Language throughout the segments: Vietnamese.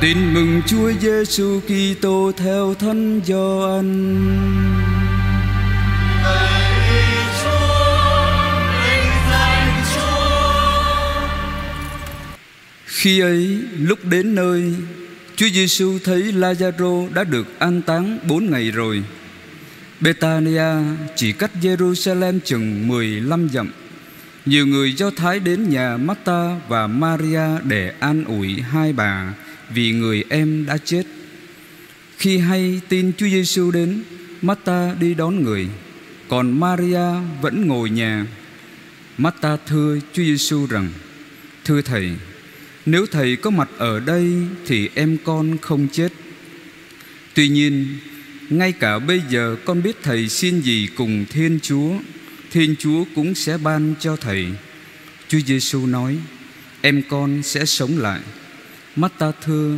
Tin mừng Chúa Giêsu Kitô theo thân Gioan. Khi ấy, lúc đến nơi, Chúa Giêsu thấy Lazaro đã được an táng bốn ngày rồi. Betania chỉ cách Jerusalem chừng 15 dặm. Nhiều người Do Thái đến nhà Marta và Maria để an ủi hai bà vì người em đã chết. Khi hay tin Chúa Giêsu đến, Marta đi đón người, còn Maria vẫn ngồi nhà. Marta thưa Chúa Giêsu rằng: Thưa thầy, nếu thầy có mặt ở đây thì em con không chết. Tuy nhiên, ngay cả bây giờ con biết thầy xin gì cùng Thiên Chúa, Thiên Chúa cũng sẽ ban cho thầy. Chúa Giêsu nói: Em con sẽ sống lại. Mắt ta thưa,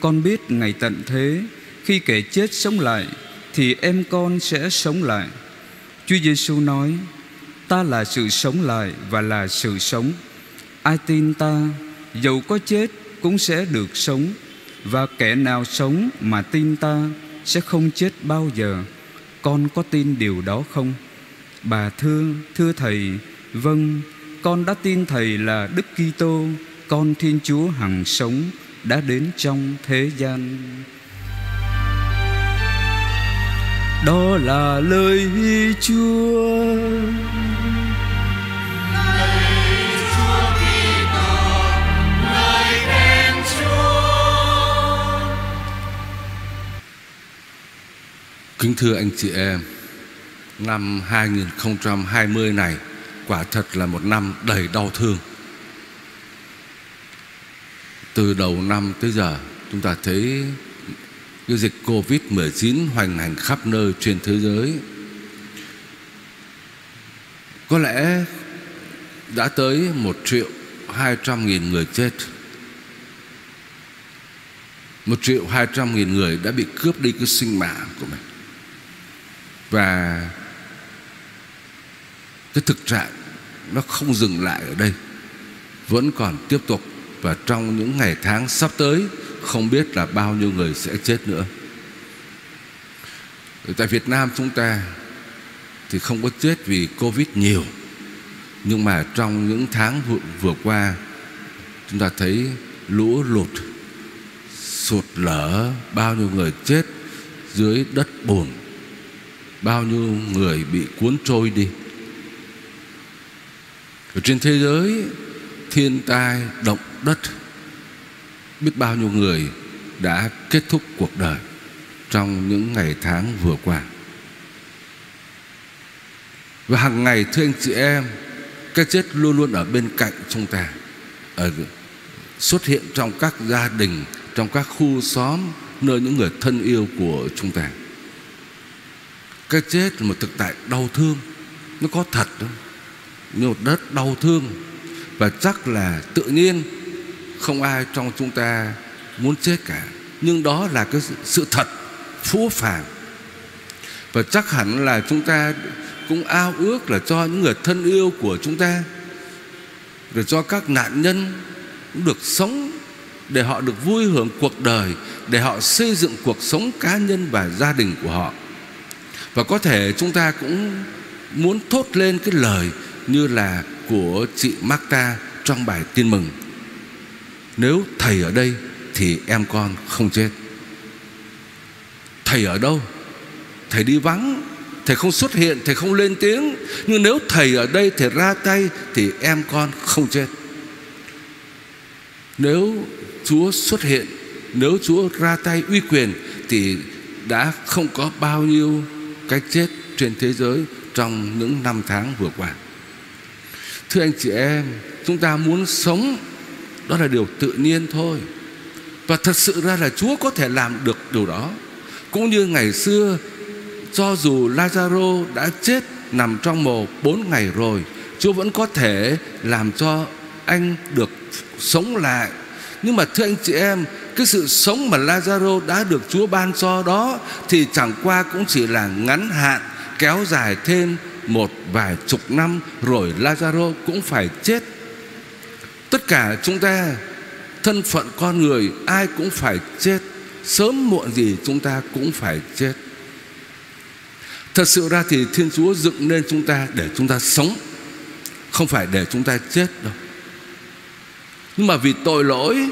Con biết ngày tận thế, Khi kẻ chết sống lại, Thì em con sẽ sống lại. Chúa Giêsu nói, Ta là sự sống lại và là sự sống. Ai tin ta, Dầu có chết cũng sẽ được sống, Và kẻ nào sống mà tin ta Sẽ không chết bao giờ. Con có tin điều đó không? Bà thưa Thưa Thầy Vâng Con đã tin Thầy là Đức Kitô con Thiên Chúa hằng sống đã đến trong thế gian đó là lời Chúa Kính thưa anh chị em, năm 2020 này quả thật là một năm đầy đau thương. Từ đầu năm tới giờ, chúng ta thấy cái dịch Covid-19 hoành hành khắp nơi trên thế giới. Có lẽ đã tới 1 triệu 200 nghìn người chết. 1 triệu 200 nghìn người đã bị cướp đi cái sinh mạng của mình. Và cái thực trạng nó không dừng lại ở đây, Vẫn còn tiếp tục và trong những ngày tháng sắp tới Không biết là bao nhiêu người sẽ chết nữa. Tại Việt Nam chúng ta Thì không có chết vì Covid nhiều. Nhưng mà trong những tháng vừa, vừa qua Chúng ta thấy lũ lụt Sụt lở Bao nhiêu người chết dưới đất bùn Bao nhiêu người bị cuốn trôi đi. Ở trên thế giới Thiên tai, động đất. Biết bao nhiêu người đã kết thúc cuộc đời trong những ngày tháng vừa qua. Và hàng ngày thưa anh chị em cái chết luôn luôn ở bên cạnh chúng ta ở xuất hiện trong các gia đình trong các khu xóm nơi những người thân yêu của chúng ta. Cái chết là một thực tại đau thương. Nó có thật đó. Như một đất đau thương và chắc là tự nhiên, không ai trong chúng ta muốn chết cả. Nhưng đó là cái sự thật, phũ phàng. Và chắc hẳn là chúng ta cũng ao ước là cho những người thân yêu của chúng ta để cho các nạn nhân cũng được sống để họ được vui hưởng cuộc đời, để họ xây dựng cuộc sống cá nhân và gia đình của họ. Và có thể chúng ta cũng muốn thốt lên cái lời như là của chị Marta trong bài tin mừng. Nếu thầy ở đây Thì em con không chết. Thầy ở đâu? Thầy đi vắng, Thầy không xuất hiện, Thầy không lên tiếng. Nhưng nếu thầy ở đây, Thầy ra tay Thì em con không chết. Nếu Chúa xuất hiện, Nếu Chúa ra tay uy quyền Thì đã không có bao nhiêu cái chết trên thế giới Trong những năm tháng vừa qua. Thưa anh chị em, Chúng ta muốn sống, đó là điều tự nhiên thôi. Và thật sự ra là Chúa có thể làm được điều đó. Cũng như ngày xưa, Cho dù Lazaro đã chết Nằm trong mồ bốn ngày rồi, Chúa vẫn có thể làm cho anh được sống lại. Nhưng mà thưa anh chị em, Cái sự sống mà Lazaro đã được Chúa ban cho đó Thì chẳng qua cũng chỉ là ngắn hạn, Kéo dài thêm một vài chục năm Rồi Lazaro cũng phải chết. Tất cả chúng ta, thân phận con người, ai cũng phải chết. Sớm muộn gì chúng ta cũng phải chết. Thật sự ra thì thiên chúa dựng nên chúng ta để chúng ta sống, không phải để chúng ta chết đâu. Nhưng mà vì tội lỗi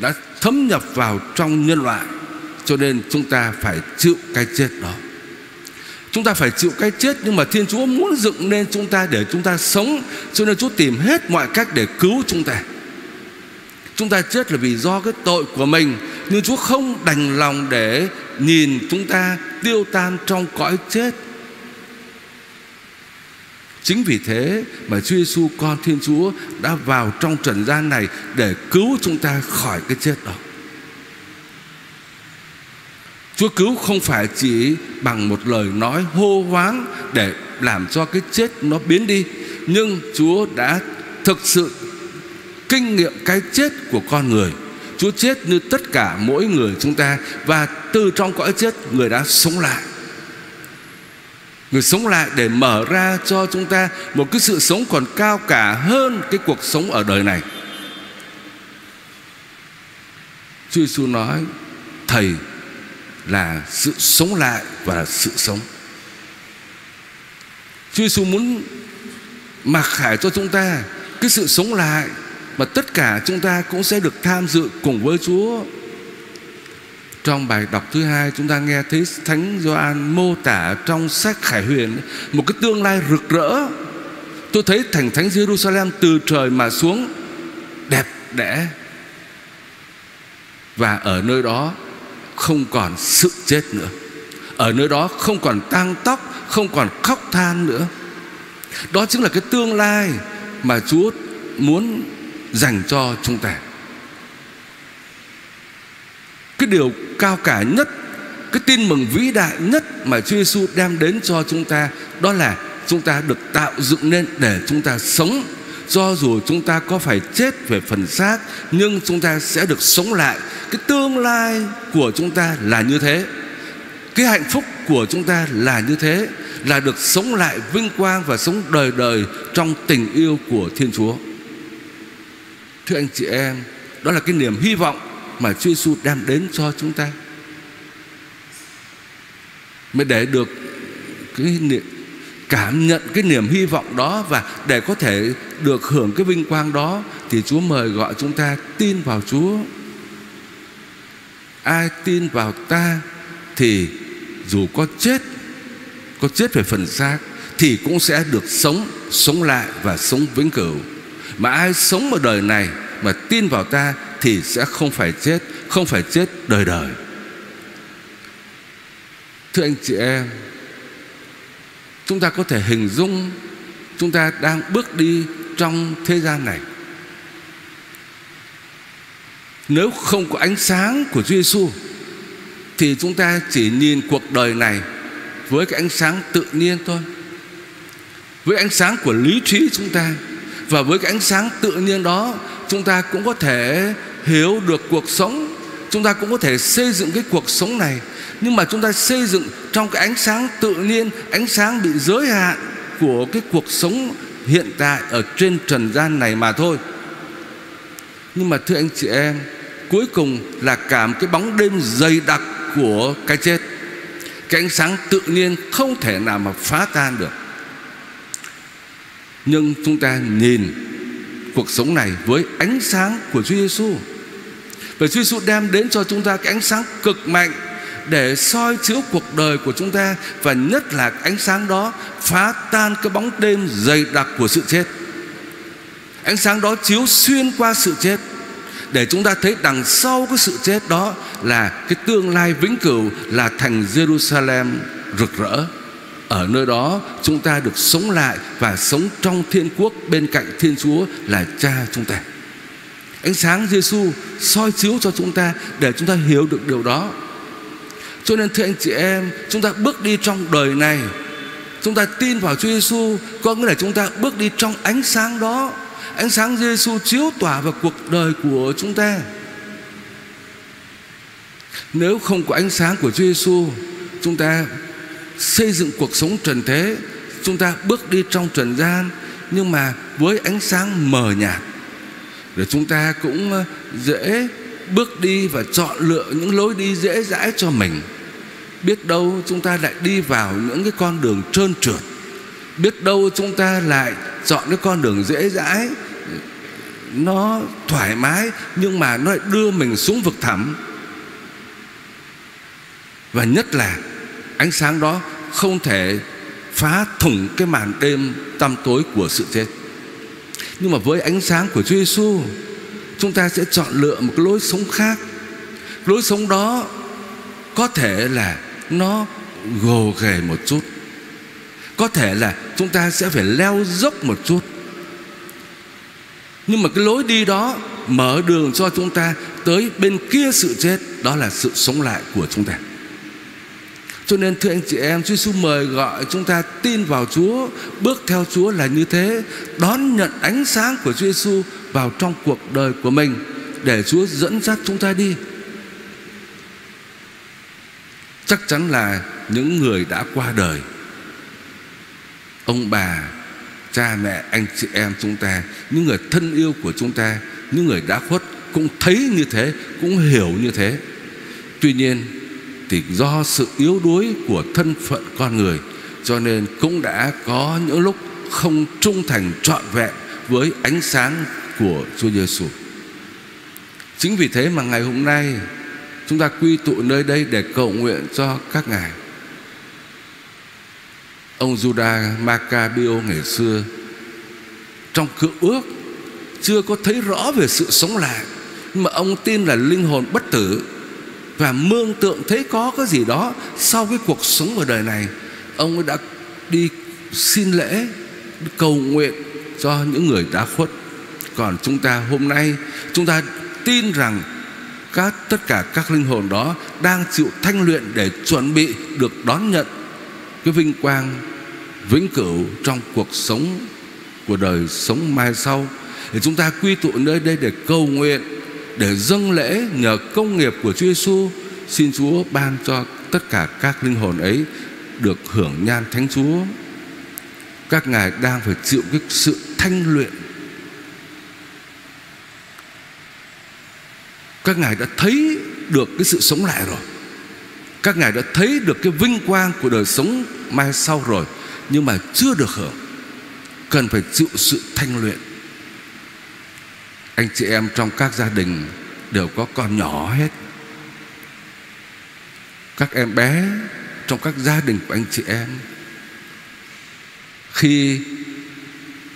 đã thấm nhập vào trong nhân loại, cho nên chúng ta phải chịu cái chết đó. Chúng ta phải chịu cái chết, Nhưng mà Thiên Chúa muốn dựng nên chúng ta Để chúng ta sống, Cho nên Chúa tìm hết mọi cách để cứu chúng ta Chúng ta chết là vì do cái tội của mình, Nhưng Chúa không đành lòng để Nhìn chúng ta tiêu tan trong cõi chết Chính vì thế mà Chúa Giêsu con Thiên Chúa, đã vào trong trần gian này để cứu chúng ta khỏi cái chết đó. Chúa cứu không phải chỉ bằng một lời nói hô hoáng để làm cho cái chết nó biến đi, nhưng Chúa đã thực sự kinh nghiệm cái chết của con người. Chúa chết như tất cả mỗi người chúng ta và từ trong cõi chết người đã sống lại. Người sống lại để mở ra cho chúng ta một cái sự sống còn cao cả hơn cái cuộc sống ở đời này. Chúa Giêsu nói: "Thầy là sự sống lại và là sự sống. Chúa Giêsu muốn mặc khải cho chúng ta cái sự sống lại mà tất cả chúng ta cũng sẽ được tham dự cùng với Chúa. Trong bài đọc thứ hai, chúng ta nghe thấy Thánh Gioan mô tả trong sách Khải Huyền một cái tương lai rực rỡ. Tôi thấy thành thánh Jerusalem từ trời mà xuống đẹp đẽ và ở nơi đó không còn sự chết nữa. Ở nơi đó không còn tang tóc, không còn khóc than nữa. Đó chính là cái tương lai mà chúa muốn dành cho chúng ta. Cái điều cao cả nhất, cái tin mừng vĩ đại nhất mà Chúa Giêsu đem đến cho chúng ta, đó là chúng ta được tạo dựng nên để chúng ta sống. Do dù chúng ta có phải chết về phần xác, nhưng chúng ta sẽ được sống lại cái tương lai của chúng ta là như thế cái hạnh phúc của chúng ta là như thế là được sống lại vinh quang và sống đời đời trong tình yêu của Thiên Chúa. Thưa anh chị em, đó là cái niềm hy vọng mà Chúa Giêsu đem đến cho chúng ta. Mới để được cái niệm cảm nhận cái niềm hy vọng đó và để có thể được hưởng cái vinh quang đó thì Chúa mời gọi chúng ta tin vào Chúa. Ai tin vào ta thì dù có chết có chết về phần xác thì cũng sẽ được sống sống lại và sống vĩnh cửu. Mà ai sống một đời này mà tin vào ta thì sẽ không phải chết, không phải chết đời đời. Thưa anh chị em, chúng ta có thể hình dung chúng ta đang bước đi trong thế gian này nếu không có ánh sáng của Chúa Giêsu thì chúng ta chỉ nhìn cuộc đời này với cái ánh sáng tự nhiên thôi. Với ánh sáng của lý trí chúng ta và với cái ánh sáng tự nhiên đó, chúng ta cũng có thể hiểu được cuộc sống. Chúng ta cũng có thể xây dựng cái cuộc sống này. Nhưng mà chúng ta xây dựng trong cái ánh sáng tự nhiên, ánh sáng bị giới hạn của cái cuộc sống hiện tại ở trên trần gian này mà thôi nhưng mà thưa anh chị em, cuối cùng là cảm cái bóng đêm dày đặc của cái chết. Cái ánh sáng tự nhiên không thể nào mà phá tan được. Nhưng chúng ta nhìn cuộc sống này với ánh sáng của Chúa Giêsu. Và Chúa Giêsu đem đến cho chúng ta cái ánh sáng cực mạnh để soi chiếu cuộc đời của chúng ta và nhất là ánh sáng đó phá tan cái bóng đêm dày đặc của sự chết ánh sáng đó chiếu xuyên qua sự chết để chúng ta thấy đằng sau cái sự chết đó là cái tương lai vĩnh cửu là thành Jerusalem rực rỡ ở nơi đó chúng ta được sống lại và sống trong thiên quốc bên cạnh Thiên Chúa là Cha chúng ta. Ánh sáng Giêsu soi chiếu cho chúng ta để chúng ta hiểu được điều đó. Cho nên thưa anh chị em, chúng ta bước đi trong đời này, chúng ta tin vào Chúa Giêsu, có nghĩa là chúng ta bước đi trong ánh sáng đó. Ánh sáng Giêsu chiếu tỏa vào cuộc đời của chúng ta. Nếu không có ánh sáng của Chúa Giêsu, chúng ta xây dựng cuộc sống trần thế, chúng ta bước đi trong trần gian nhưng mà với ánh sáng mờ nhạt để chúng ta cũng ờ, dễ bước đi và chọn lựa những lối đi dễ dãi cho mình. Biết đâu chúng ta lại đi vào những cái con đường trơn trượt. Biết đâu chúng ta lại chọn cái con đường dễ dãi nó thoải mái, nhưng mà nó lại đưa mình xuống vực thẳm. Và nhất là, ánh sáng đó không thể phá thủng cái màn đêm tăm tối của sự chết. Nhưng mà với ánh sáng của Chúa Giêsu chúng ta sẽ chọn lựa một cái lối sống khác. Lối sống đó có thể là nó gồ ghề một chút. Có thể là chúng ta sẽ phải leo dốc một chút nhưng mà cái lối đi đó mở đường cho chúng ta tới bên kia sự chết đó là sự sống lại của chúng ta. Cho nên thưa anh chị em Chúa Giêsu mời gọi chúng ta tin vào Chúa Bước theo Chúa là như thế Đón nhận ánh sáng của Chúa Giêsu vào trong cuộc đời của mình Để Chúa dẫn dắt chúng ta đi. Chắc chắn là những người đã qua đời Ông bà, cha mẹ, anh chị em chúng ta Những người thân yêu của chúng ta Những người đã khuất cũng thấy như thế Cũng hiểu như thế Tuy nhiên thì do sự yếu đuối của thân phận con người cho nên cũng đã có những lúc không trung thành trọn vẹn với ánh sáng của Chúa Giêsu. Chính vì thế mà ngày hôm nay chúng ta quy tụ nơi đây để cầu nguyện cho các ngài. Ông Juda Maccabeo ngày xưa, trong cựu ước, chưa có thấy rõ về sự sống lại nhưng mà ông tin là linh hồn bất tử và mương tượng thấy có cái gì đó sau cái cuộc sống ở đời này. Ông ấy đã đi xin lễ, cầu nguyện cho những người đã khuất. Còn chúng ta hôm nay, chúng ta tin rằng các, tất cả các linh hồn đó đang chịu thanh luyện để chuẩn bị được đón nhận cái vinh quang, vĩnh cửu trong cuộc sống, của đời sống mai sau. Thì chúng ta quy tụ nơi đây để cầu nguyện, để dâng lễ nhờ công nghiệp của Chúa Giêsu xin Chúa ban cho tất cả các linh hồn ấy được hưởng nhan thánh Chúa. Các ngài đang phải chịu cái sự thanh luyện. Các ngài đã thấy được cái sự sống lại rồi các ngài đã thấy được cái vinh quang của đời sống mai sau rồi, nhưng mà chưa được hưởng. Cần phải chịu sự thanh luyện. Anh chị em trong các gia đình đều có con nhỏ hết. Các em bé trong các gia đình của anh chị em, khi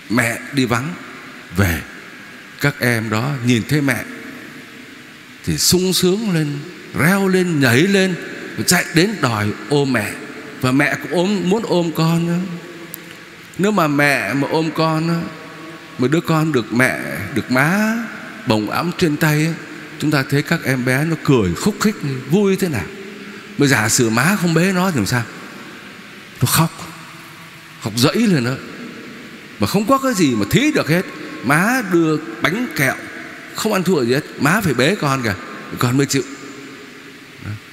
mẹ đi vắng, về, các em đó nhìn thấy mẹ thì sung sướng lên, reo lên, nhảy lên chạy đến đòi ôm mẹ. Và mẹ cũng ôm, muốn ôm con nữa. nếu mà mẹ mà ôm con mà đứa con được mẹ, được má bồng ấm trên tay chúng ta thấy các em bé nó cười, khúc khích, vui thế nào. Mà giả sử má không bế nó thì làm sao? Nó khóc. Khóc dẫy lên đó mà không có cái gì mà thí được hết. Má đưa bánh kẹo, không ăn thua gì hết. Má phải bế con kìa. Con mới chịu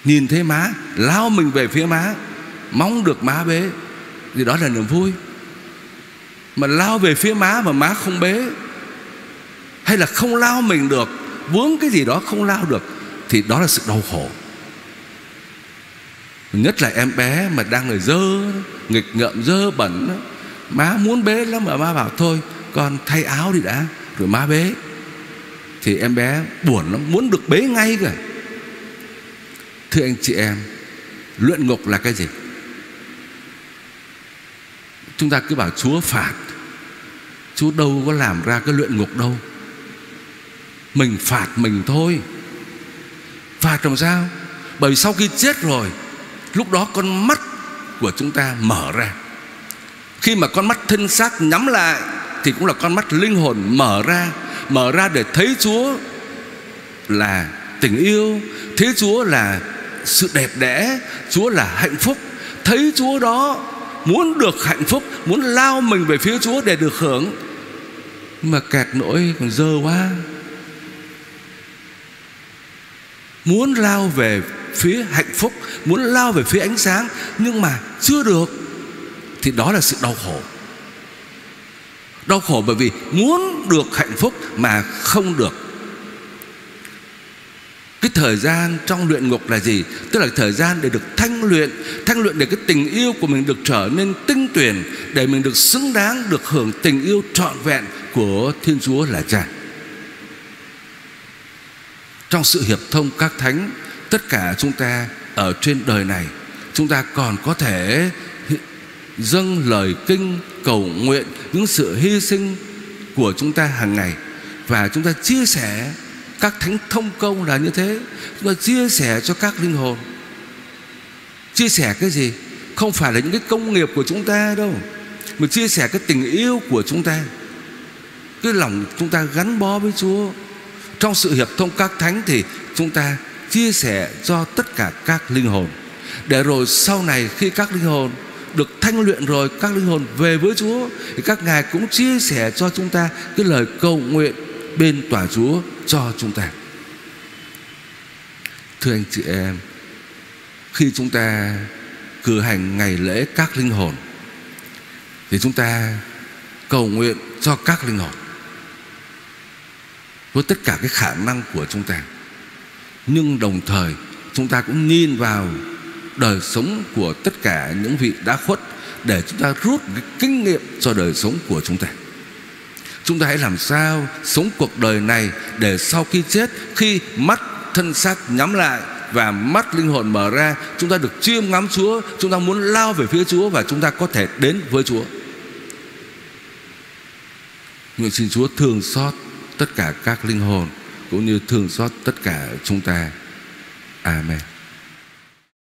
nhìn thấy má, lao mình về phía má mong được má bế. Thì đó là niềm vui. Mà lao về phía má mà má không bế, hay là không lao mình được, vướng cái gì đó không lao được, thì đó là sự đau khổ. Nhất là em bé mà đang ở dơ, nghịch ngợm, dơ bẩn. Má muốn bế lắm mà má bảo, thôi, con thay áo đi đã, rồi má bế. Thì em bé buồn lắm, muốn được bế ngay kìa thưa anh chị em, luyện ngục là cái gì? Chúng ta cứ bảo chúa phạt. Chúa đâu có làm ra cái luyện ngục đâu. Mình phạt mình thôi. Phạt làm sao? Bởi vì sau khi chết rồi, lúc đó con mắt của chúng ta mở ra. Khi mà con mắt thân xác nhắm lại, thì cũng là con mắt linh hồn mở ra mở ra để thấy chúa là tình yêu, thấy chúa là sự đẹp đẽ, chúa là hạnh phúc. Thấy chúa đó, muốn được hạnh phúc, muốn lao mình về phía chúa để được hưởng. Nhưng mà kẹt nỗi, còn dơ quá. Muốn lao về phía hạnh phúc, muốn lao về phía ánh sáng, nhưng mà chưa được, thì đó là sự đau khổ. Đau khổ bởi vì muốn được hạnh phúc mà không được cái thời gian trong luyện ngục là gì? Tức là thời gian để được thanh luyện Thanh luyện để cái tình yêu của mình được trở nên tinh tuyển Để mình được xứng đáng, Được hưởng tình yêu trọn vẹn Của Thiên Chúa là Cha. Trong sự hiệp thông các thánh, Tất cả chúng ta ở trên đời này, Chúng ta còn có thể dâng lời kinh, cầu nguyện những sự hy sinh của chúng ta hàng ngày và chúng ta chia sẻ các thánh thông công là như thế. Chúng ta chia sẻ cho các linh hồn. Chia sẻ cái gì? Không phải là những cái công nghiệp của chúng ta đâu, mà chia sẻ cái tình yêu của chúng ta. Cái lòng chúng ta gắn bó với Chúa. Trong sự hiệp thông các thánh thì chúng ta chia sẻ cho tất cả các linh hồn. Để rồi sau này khi các linh hồn được thanh luyện rồi, các linh hồn về với Chúa, thì các ngài cũng chia sẻ cho chúng ta cái lời cầu nguyện bên tòa Chúa cho chúng ta. Thưa anh chị em, khi chúng ta cử hành ngày lễ các linh hồn thì chúng ta cầu nguyện cho các linh hồn với tất cả cái khả năng của chúng ta. Nhưng đồng thời chúng ta cũng nhìn vào đời sống của tất cả những vị đã khuất để chúng ta rút cái kinh nghiệm cho đời sống của chúng ta. Chúng ta hãy làm sao sống cuộc đời này để sau khi chết khi mắt thân xác nhắm lại và mắt linh hồn mở ra, chúng ta được chiêm ngắm Chúa, chúng ta muốn lao về phía Chúa và chúng ta có thể đến với Chúa. Nguyện xin Chúa thương xót tất cả các linh hồn cũng như thương xót tất cả chúng ta. Amen.